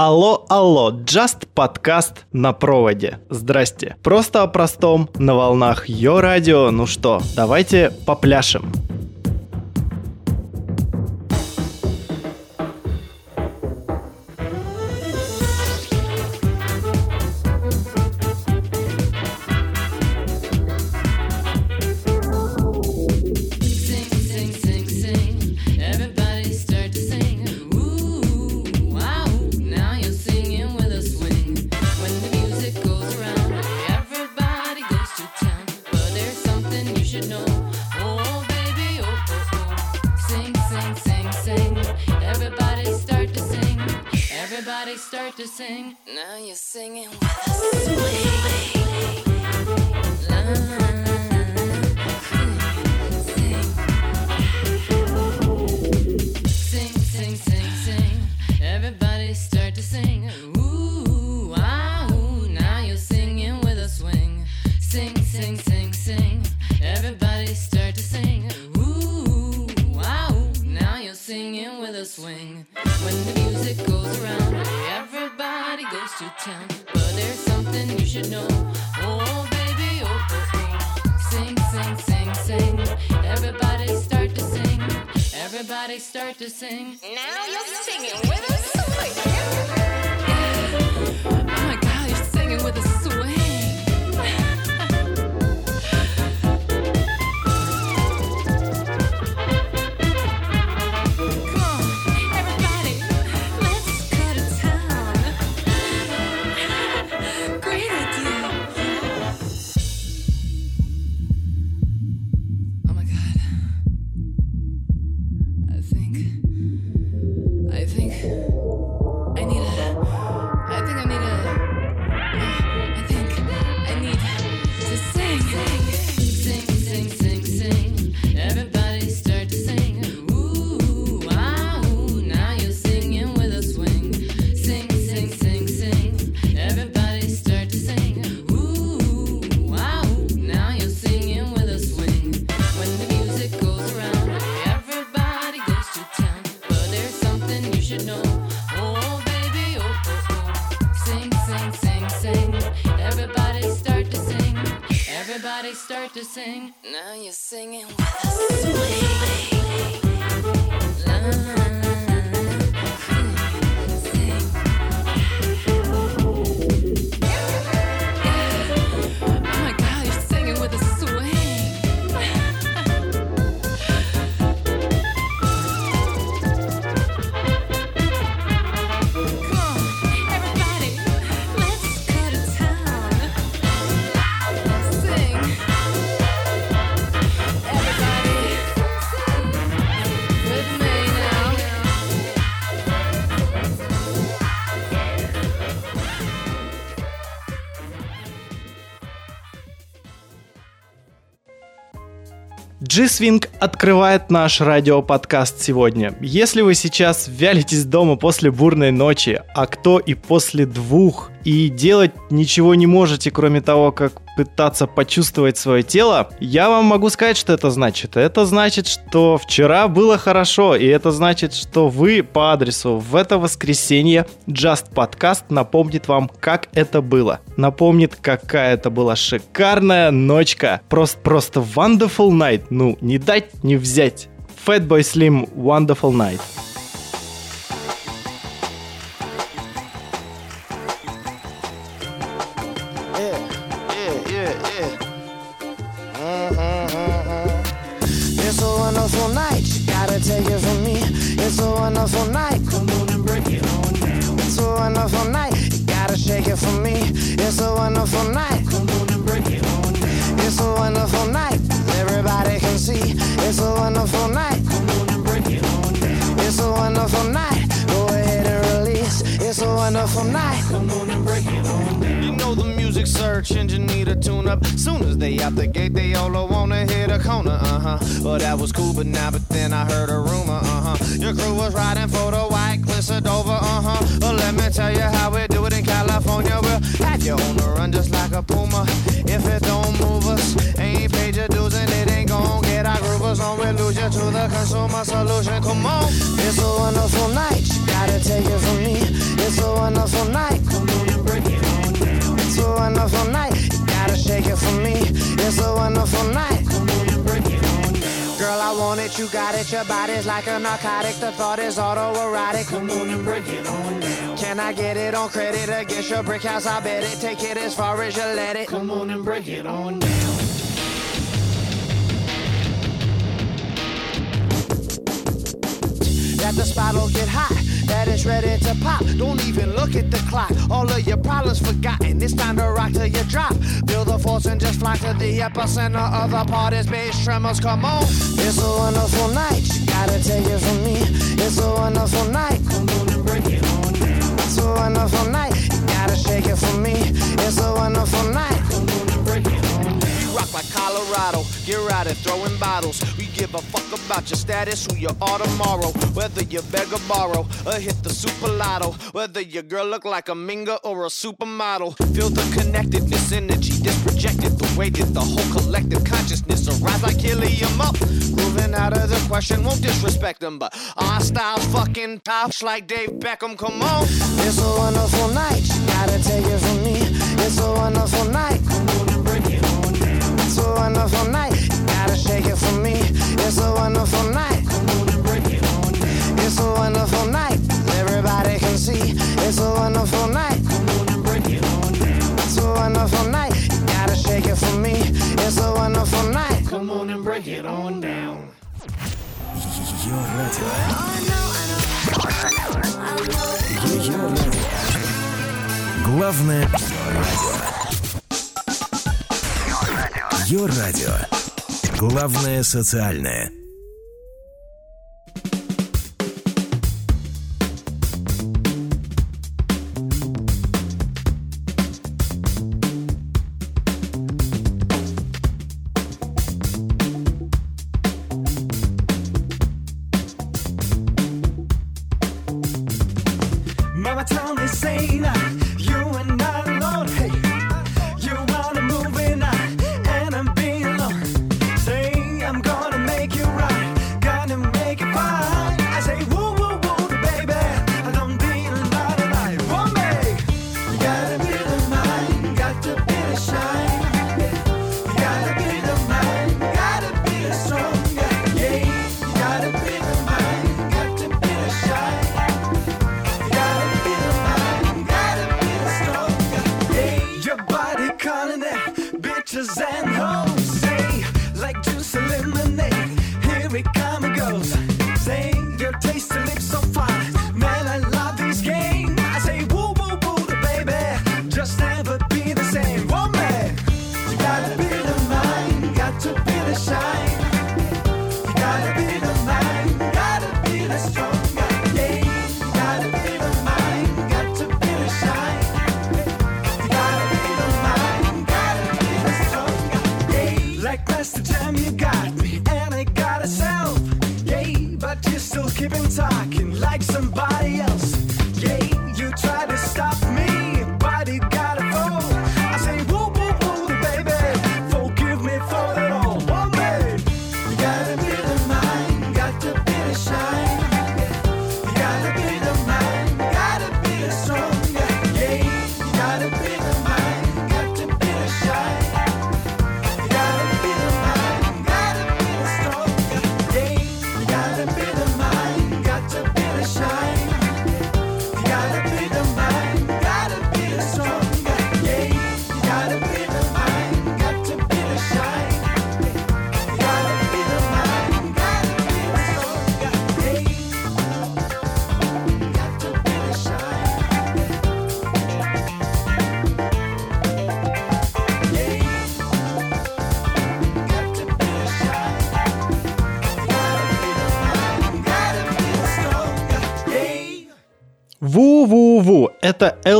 Алло, алло, Just подкаст на проводе. Здрасте. Просто о простом на волнах Йо Радио. Ну что, давайте попляшем. Oh, baby. Sing, sing, sing, sing. Everybody start to sing. Everybody start to sing. Now you're singing with a swing. Yeah. Oh my God, you're singing with a swing. know. Oh, baby, oh, oh, oh. Sing, sing, sing, sing. Everybody start to sing. Everybody start to sing. Now you're singing with us. La. G-Swing открывает наш радиоподкаст сегодня. Если вы сейчас вялитесь дома после бурной ночи, а кто и после двух, и делать ничего не можете, кроме того, как пытаться почувствовать свое тело, я вам могу сказать, что это значит. Это значит, что вчера было хорошо, и это значит, что вы по адресу в это воскресенье Just Podcast напомнит вам, как это было. Напомнит, какая это была шикарная ночка. Просто, просто wonderful night. Ну, не дать, не взять. Fatboy Slim Wonderful Night. credit against your brick house. I bet it. Take it as far as you let it. Come on and break it on down. That the spot'll get hot. That it's ready to pop. Don't even look at the clock. All of your problems forgotten. It's time to rock till you drop. Build the force and just fly to the epicenter of the party's bass tremors. Come on. It's a wonderful night. You gotta take it from me. It's a wonderful night. Come on wonderful night. You gotta shake it for me. It's a wonderful night. Get out of throwing bottles. We give a fuck about your status, who you are tomorrow. Whether you beg or borrow, or hit the super lotto. Whether your girl look like a minga or a supermodel. Feel the connectedness, energy that's projected. The way that the whole collective consciousness arise like helium up. Moving out of the question, won't disrespect them, but our style fucking pops like Dave Beckham. Come on. It's a wonderful night, you gotta take it from me. It's a wonderful night. It's a wonderful night. Come on and break it on down. Ее радио. Ее радио. Главное радио. Ее радио. Главное социальное.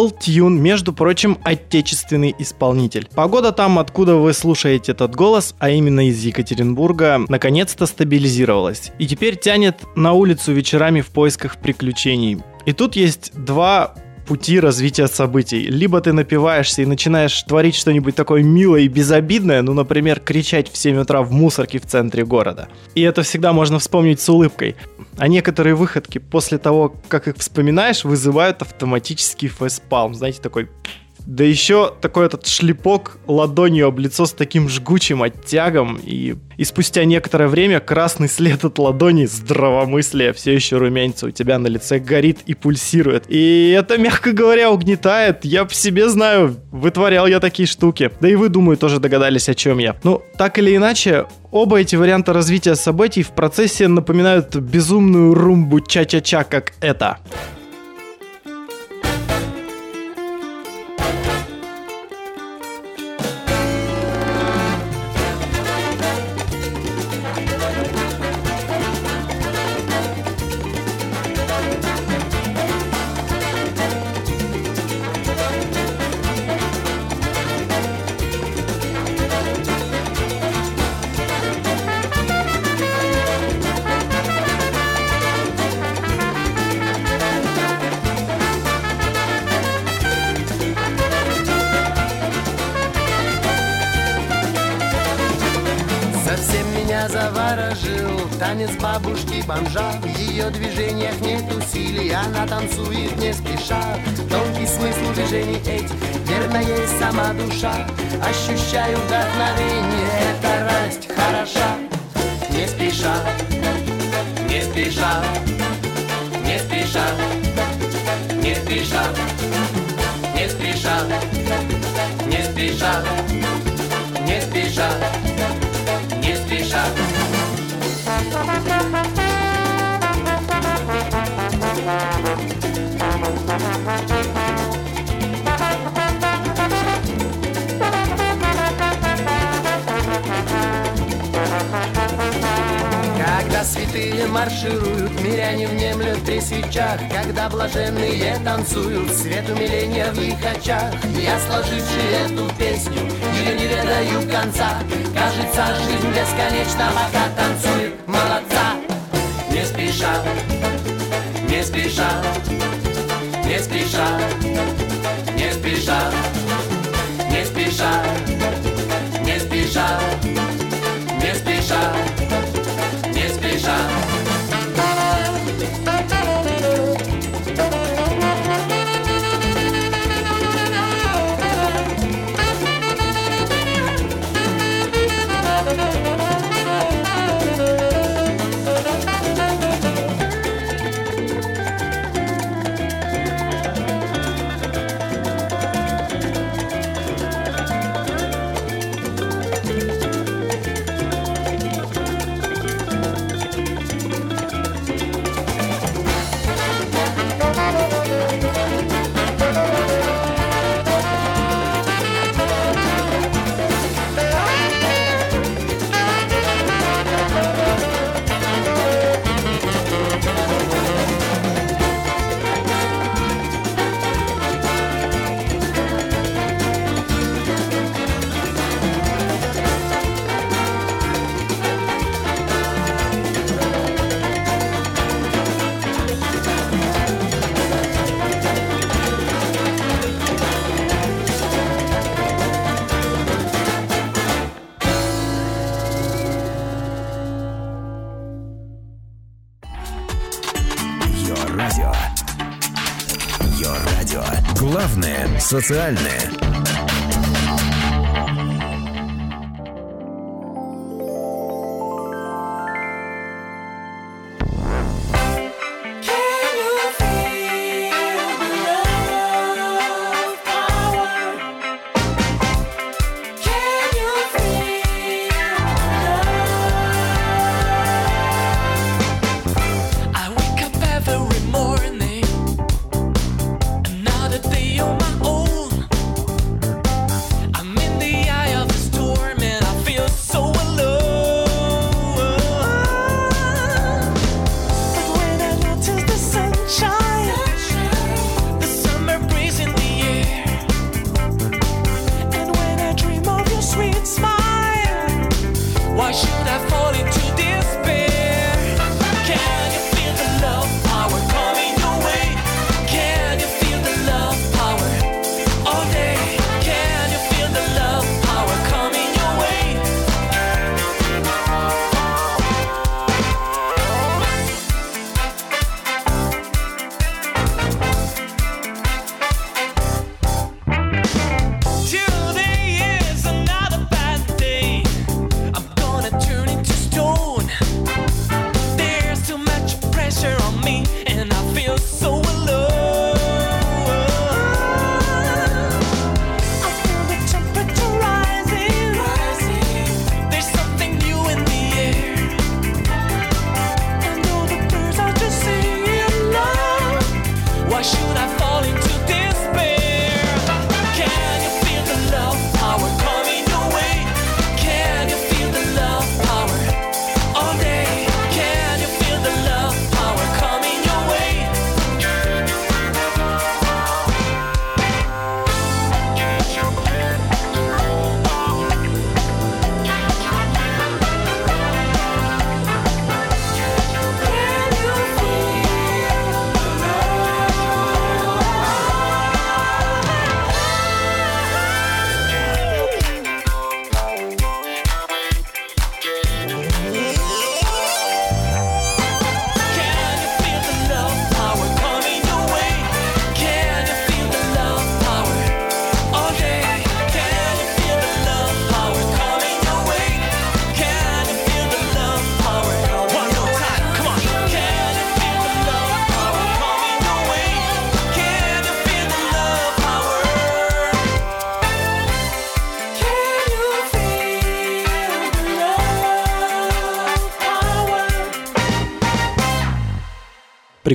Это L-Tune, между прочим, отечественный исполнитель. Погода там, откуда вы слушаете этот голос, а именно из Екатеринбурга, наконец-то стабилизировалась. И теперь тянет на улицу вечерами в поисках приключений. И тут есть два пути развития событий. Либо ты напиваешься и начинаешь творить что-нибудь такое милое и безобидное, ну, например, кричать в 7 утра в мусорке в центре города. И это всегда можно вспомнить с улыбкой. А некоторые выходки после того, как их вспоминаешь, вызывают автоматический фейспалм. Знаете, такой да еще такой этот шлепок ладонью об лицо с таким жгучим оттягом, и, и спустя некоторое время красный след от ладони здравомыслия все еще румянится у тебя на лице горит и пульсирует. И это, мягко говоря, угнетает. Я в себе знаю, вытворял я такие штуки. Да и вы, думаю, тоже догадались, о чем я. Ну, так или иначе, Оба эти варианта развития событий в процессе напоминают безумную румбу ча-ча-ча, как это. Совсем меня заворожил танец бабушки бомжа. В ее движениях нет усилий, она танцует не спеша. Тонкий смысл движений этих, верно есть сама душа. Ощущаю вдохновение, эта радость хороша. Не спеша, не спеша, не спеша, не спеша, не спеша, не спеша, не спеша Thank you. Когда святые маршируют, миряне внемлют при свечах Когда блаженные танцуют, свет умиления в их очах. Я, сложивший эту песню, ее не ведаю конца. Кажется, жизнь бесконечна, пока танцует. Молодца! Не спеша, не спеша, не спеша, не спеша, не спеша, не социальное.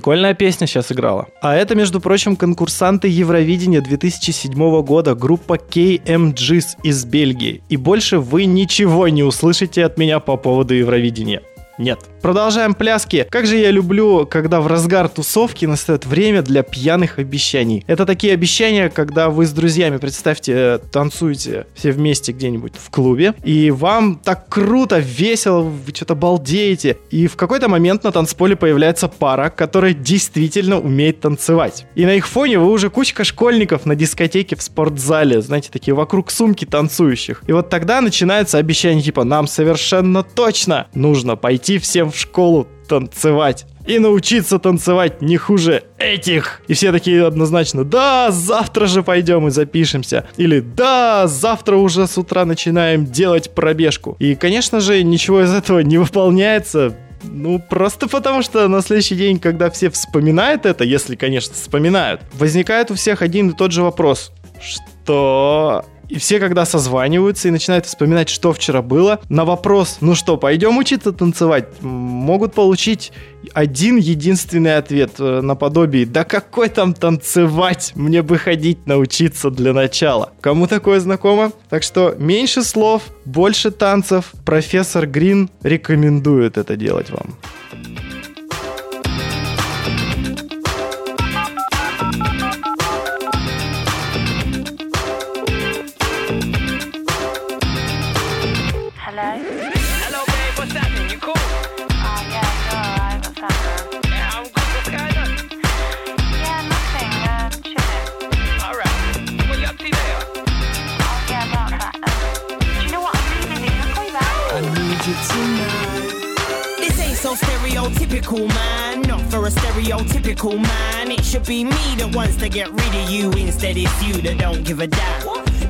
Прикольная песня сейчас играла. А это, между прочим, конкурсанты Евровидения 2007 года, группа KMGs из Бельгии. И больше вы ничего не услышите от меня по поводу Евровидения. Нет. Продолжаем пляски. Как же я люблю, когда в разгар тусовки настает время для пьяных обещаний. Это такие обещания, когда вы с друзьями, представьте, э, танцуете все вместе где-нибудь в клубе, и вам так круто, весело, вы что-то балдеете. И в какой-то момент на танцполе появляется пара, которая действительно умеет танцевать. И на их фоне вы уже кучка школьников на дискотеке в спортзале, знаете, такие вокруг сумки танцующих. И вот тогда начинается обещание типа «Нам совершенно точно нужно пойти всем в школу танцевать» и научиться танцевать не хуже этих. И все такие однозначно, да, завтра же пойдем и запишемся. Или да, завтра уже с утра начинаем делать пробежку. И, конечно же, ничего из этого не выполняется. Ну, просто потому что на следующий день, когда все вспоминают это, если, конечно, вспоминают, возникает у всех один и тот же вопрос. Что и все, когда созваниваются и начинают вспоминать, что вчера было, на вопрос, ну что, пойдем учиться танцевать, могут получить один единственный ответ э, наподобие «Да какой там танцевать? Мне бы ходить научиться для начала». Кому такое знакомо? Так что меньше слов, больше танцев. Профессор Грин рекомендует это делать вам. Hello? Hello, babe, what's happening? You cool? Oh, yeah, you're alright. What's happening? Yeah, I'm good. What kind of? Yeah, nothing. Um, chilling. All right. What you up to there? Oh, yeah, about that. Um, do you know what? I'm really busy. Can I call you back? This ain't so stereotypical, man. Not for a stereotypical man. It should be me that wants to get rid of you. Instead, it's you that don't give a damn.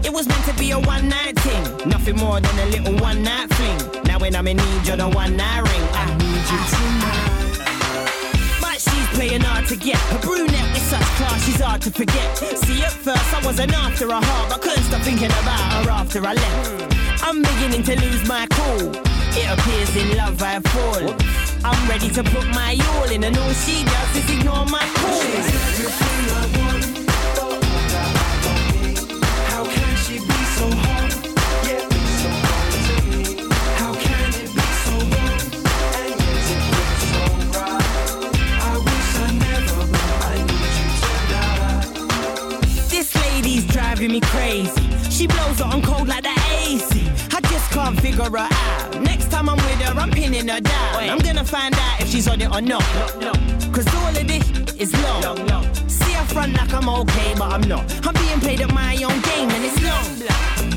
It was meant to be a one night thing. Nothing more than a little one night fling. Now, when I'm in need, you're the one night ring. I need you tonight. But she's playing hard to get. A brunette with such class, she's hard to forget. See, at first I wasn't after her heart, but couldn't stop thinking about her after I left. I'm beginning to lose my cool. It appears in love I fall. I'm ready to put my all in, and all she does is ignore my calls. Driving me crazy. She blows on cold like the AC. I just can't figure her out. Next time I'm with her, I'm pinning her down. I'm gonna find out if she's on it or not. Cause all of this is long. See her front like I'm okay, but I'm not. I'm being played at my own game and it's long.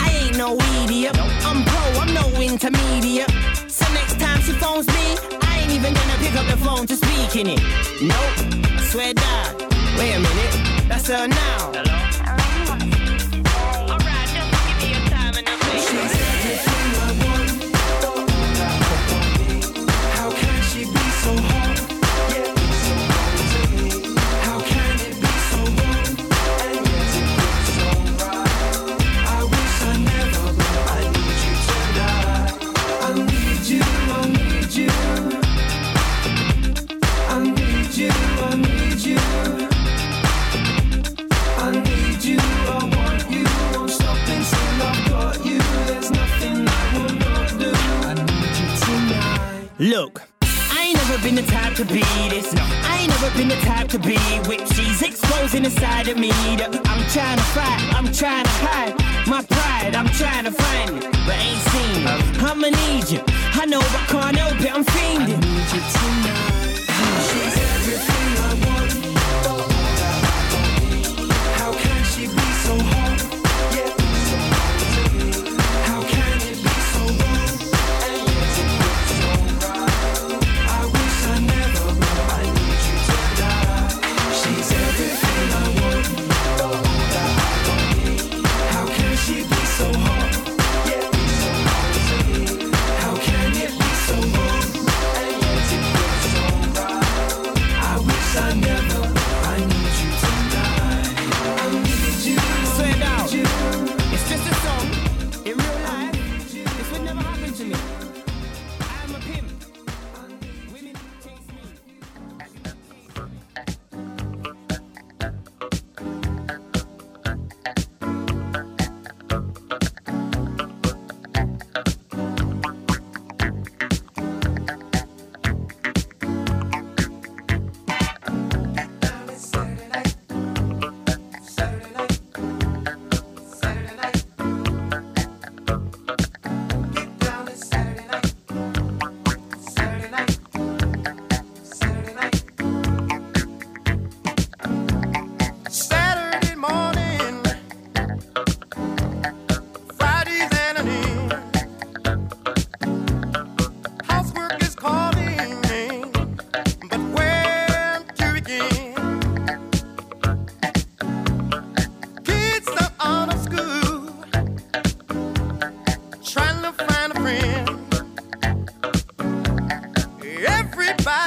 I ain't no idiot. I'm pro, I'm no intermediate. So next time she phones me, I ain't even gonna pick up the phone to speak in it. Nope, I swear down. Wait a minute, that's her now. I to be this. No, I ain't never been the type to be which she's exposing the side of me that I'm trying to fight, I'm trying to hide my pride, I'm trying to find it, but ain't seen it. I'ma need you. I know, I can't help it. I'm fiending. I need you tonight. She's everything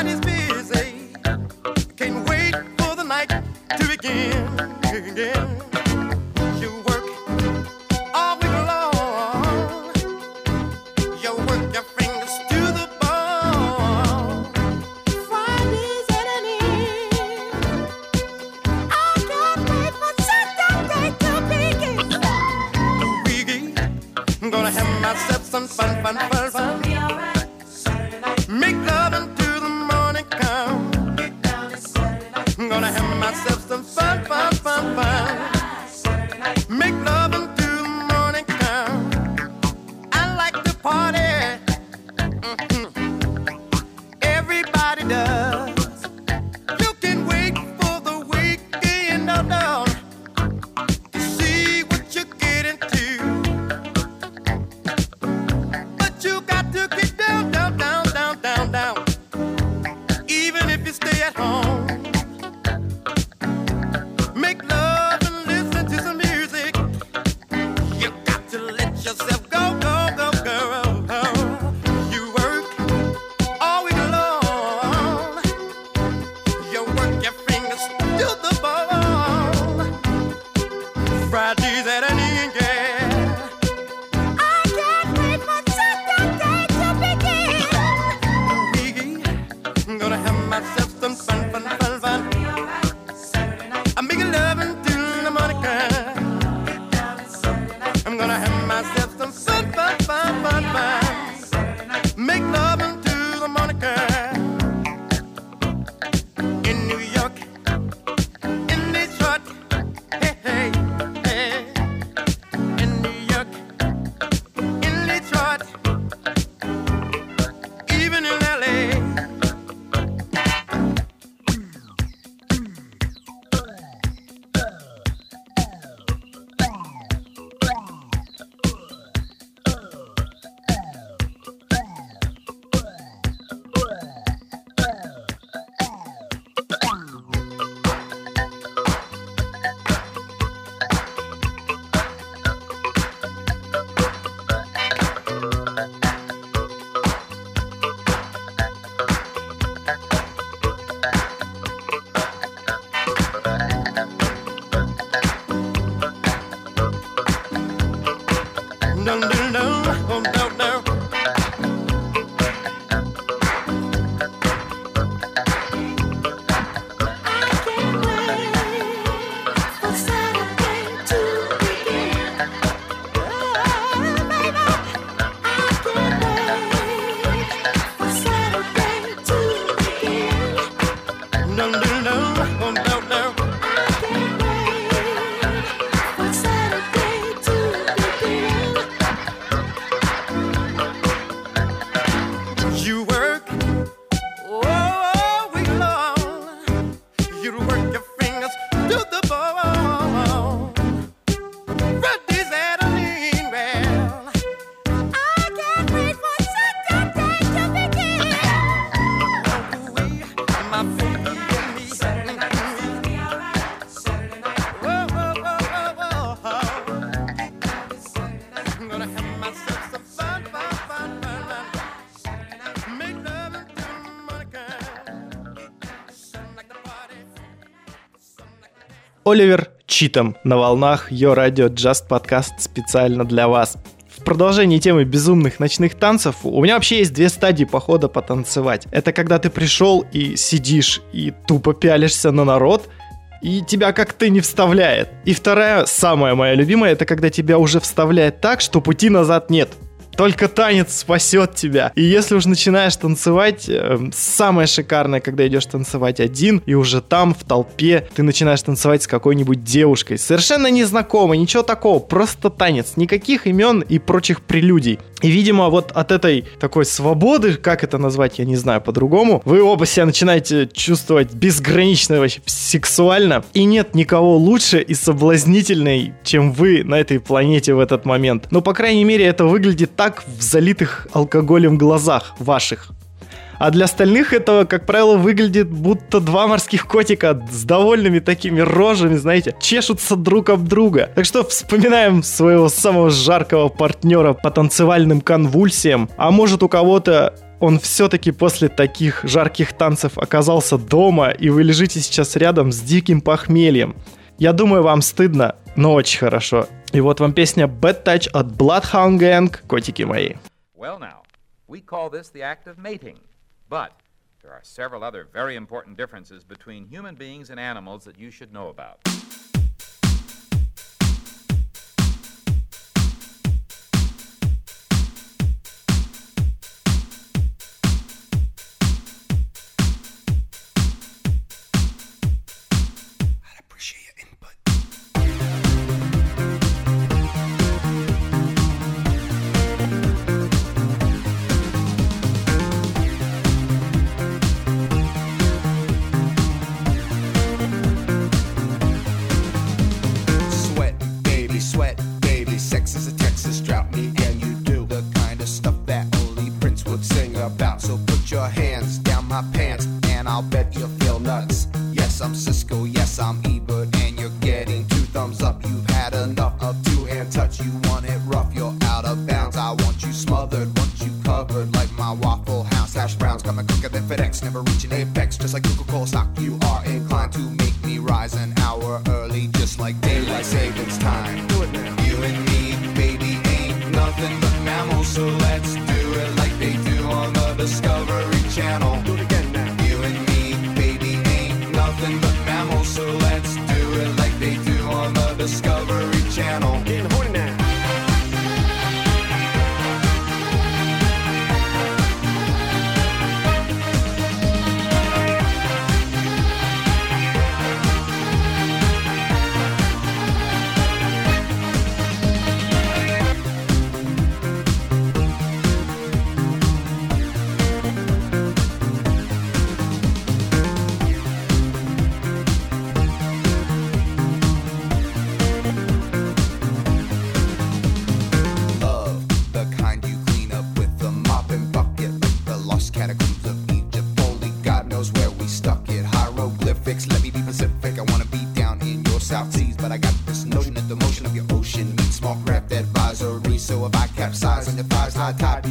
mind is Оливер Читом на волнах Йо Радио Just подкаст специально для вас. В продолжении темы безумных ночных танцев у меня вообще есть две стадии похода потанцевать. Это когда ты пришел и сидишь и тупо пялишься на народ, и тебя как-то не вставляет. И вторая, самая моя любимая, это когда тебя уже вставляет так, что пути назад нет. Только танец спасет тебя. И если уж начинаешь танцевать, э, самое шикарное, когда идешь танцевать один, и уже там, в толпе, ты начинаешь танцевать с какой-нибудь девушкой. Совершенно незнакомой, ничего такого, просто танец. Никаких имен и прочих прелюдий. И, видимо, вот от этой такой свободы, как это назвать, я не знаю по-другому, вы оба себя начинаете чувствовать безгранично вообще сексуально. И нет никого лучше и соблазнительной, чем вы на этой планете в этот момент. Ну, по крайней мере, это выглядит так в залитых алкоголем глазах ваших. А для остальных это, как правило, выглядит будто два морских котика с довольными такими рожами, знаете, чешутся друг об друга. Так что вспоминаем своего самого жаркого партнера по танцевальным конвульсиям. А может у кого-то он все-таки после таких жарких танцев оказался дома, и вы лежите сейчас рядом с диким похмельем. Я думаю, вам стыдно, но очень хорошо. И вот вам песня Bad Touch от Bloodhound Gang, котики мои. Well, now, we call this the act of mating. But there are several other very important differences between human beings and animals that you should know about. lost catacombs of Egypt. Holy God knows where we stuck it. Hieroglyphics, let me be Pacific. I wanna be down in your South Seas, but I got this notion that the motion of your ocean means small craft advisory. So if I capsize on your thighs, high tide,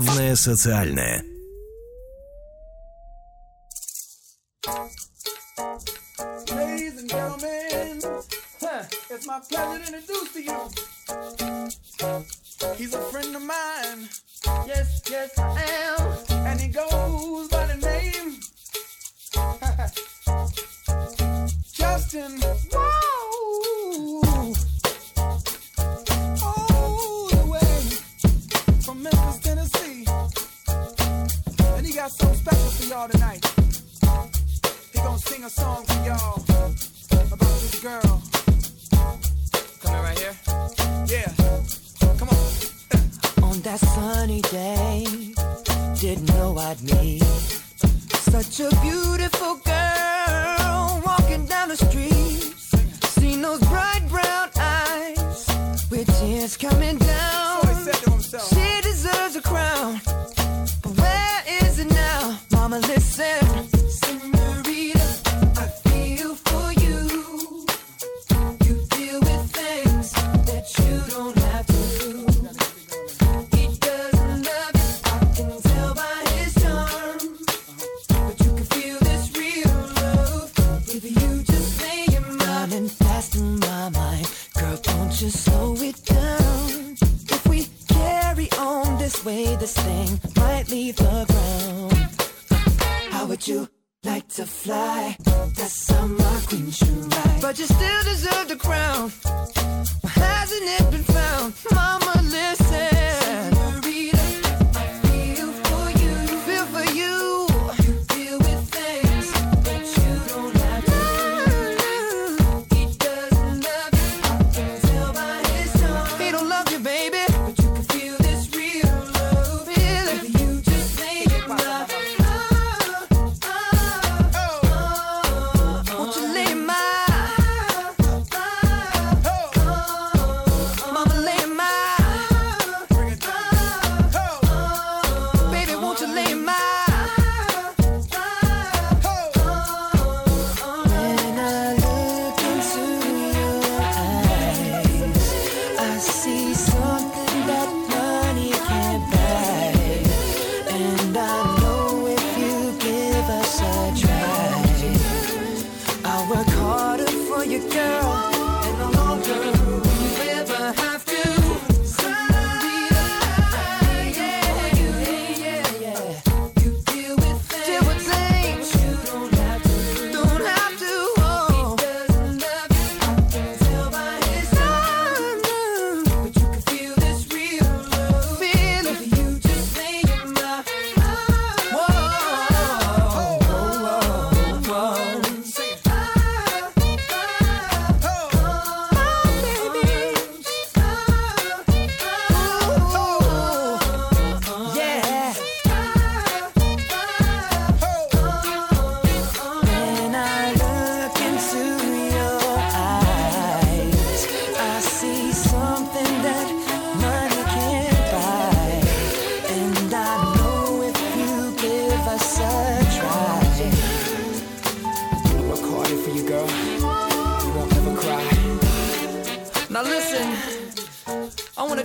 Главное социальное.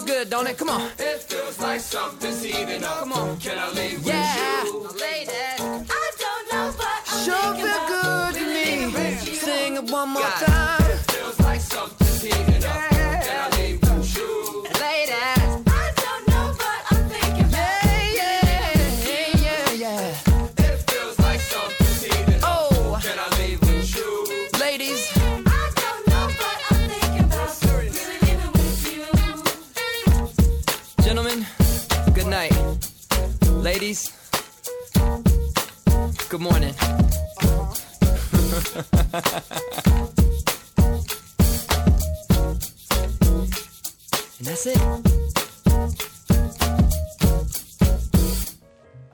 Feels good, don't it? Come on. It feels like something's heating up. Come on. Can I leave yeah. with you? Ladies, good morning. Uh-huh. And that's it.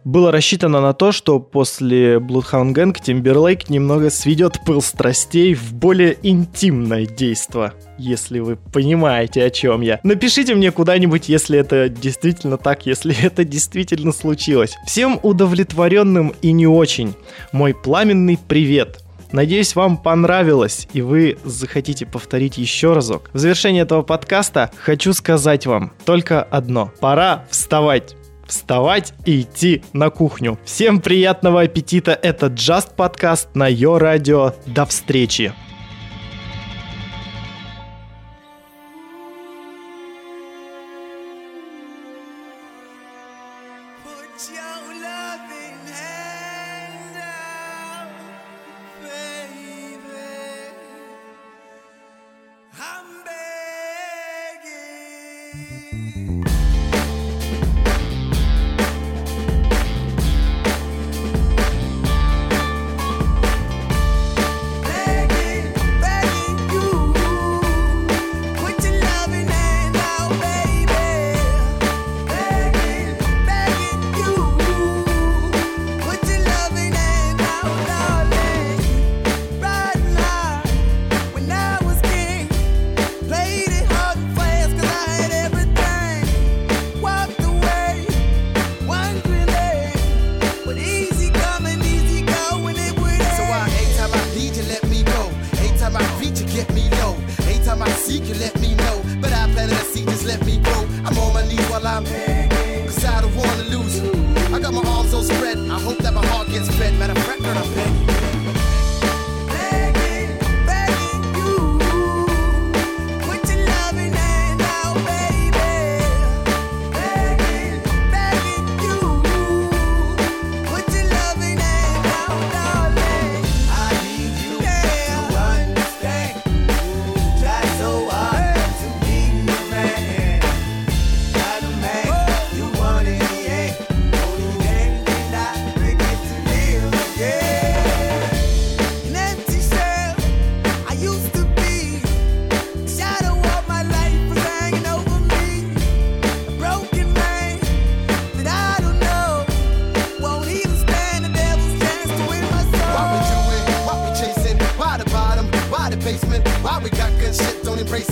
Было рассчитано на то, что после Bloodhound Gang Timberlake немного сведет пыл страстей в более интимное действо. Если вы понимаете, о чем я. Напишите мне куда-нибудь, если это действительно так, если это действительно случилось. Всем удовлетворенным и не очень. Мой пламенный привет. Надеюсь, вам понравилось, и вы захотите повторить еще разок. В завершение этого подкаста хочу сказать вам только одно. Пора вставать вставать и идти на кухню. Всем приятного аппетита. Это Just подкаст на Йо Радио. До встречи.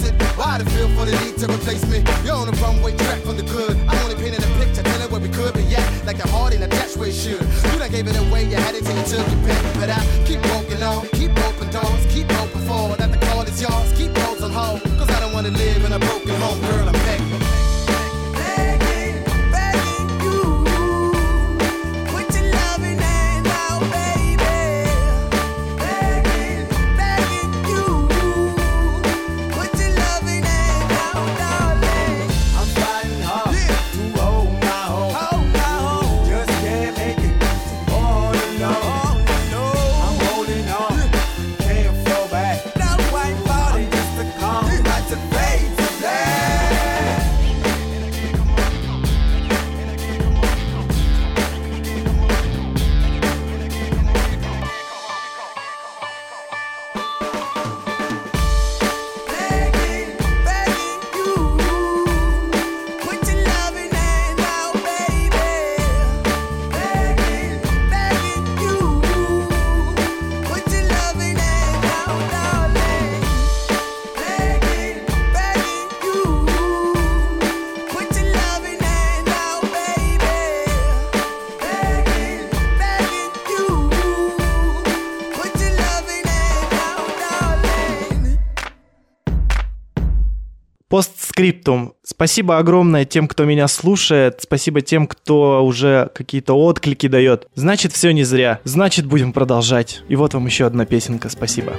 It. Why the feel for the need to replace me? You're on the runway track from the good. I'm only painting a picture, telling where we could be at. Like the heart in a dash where it should. You done gave it away, you had it till you took your pick. But I keep walking on, keep open doors, keep open for that the call is yours. Keep those on hold, cause I don't wanna live in a broken home, girl. I'm begging. Постскриптум. Спасибо огромное тем, кто меня слушает. Спасибо тем, кто уже какие-то отклики дает. Значит, все не зря. Значит, будем продолжать. И вот вам еще одна песенка. Спасибо.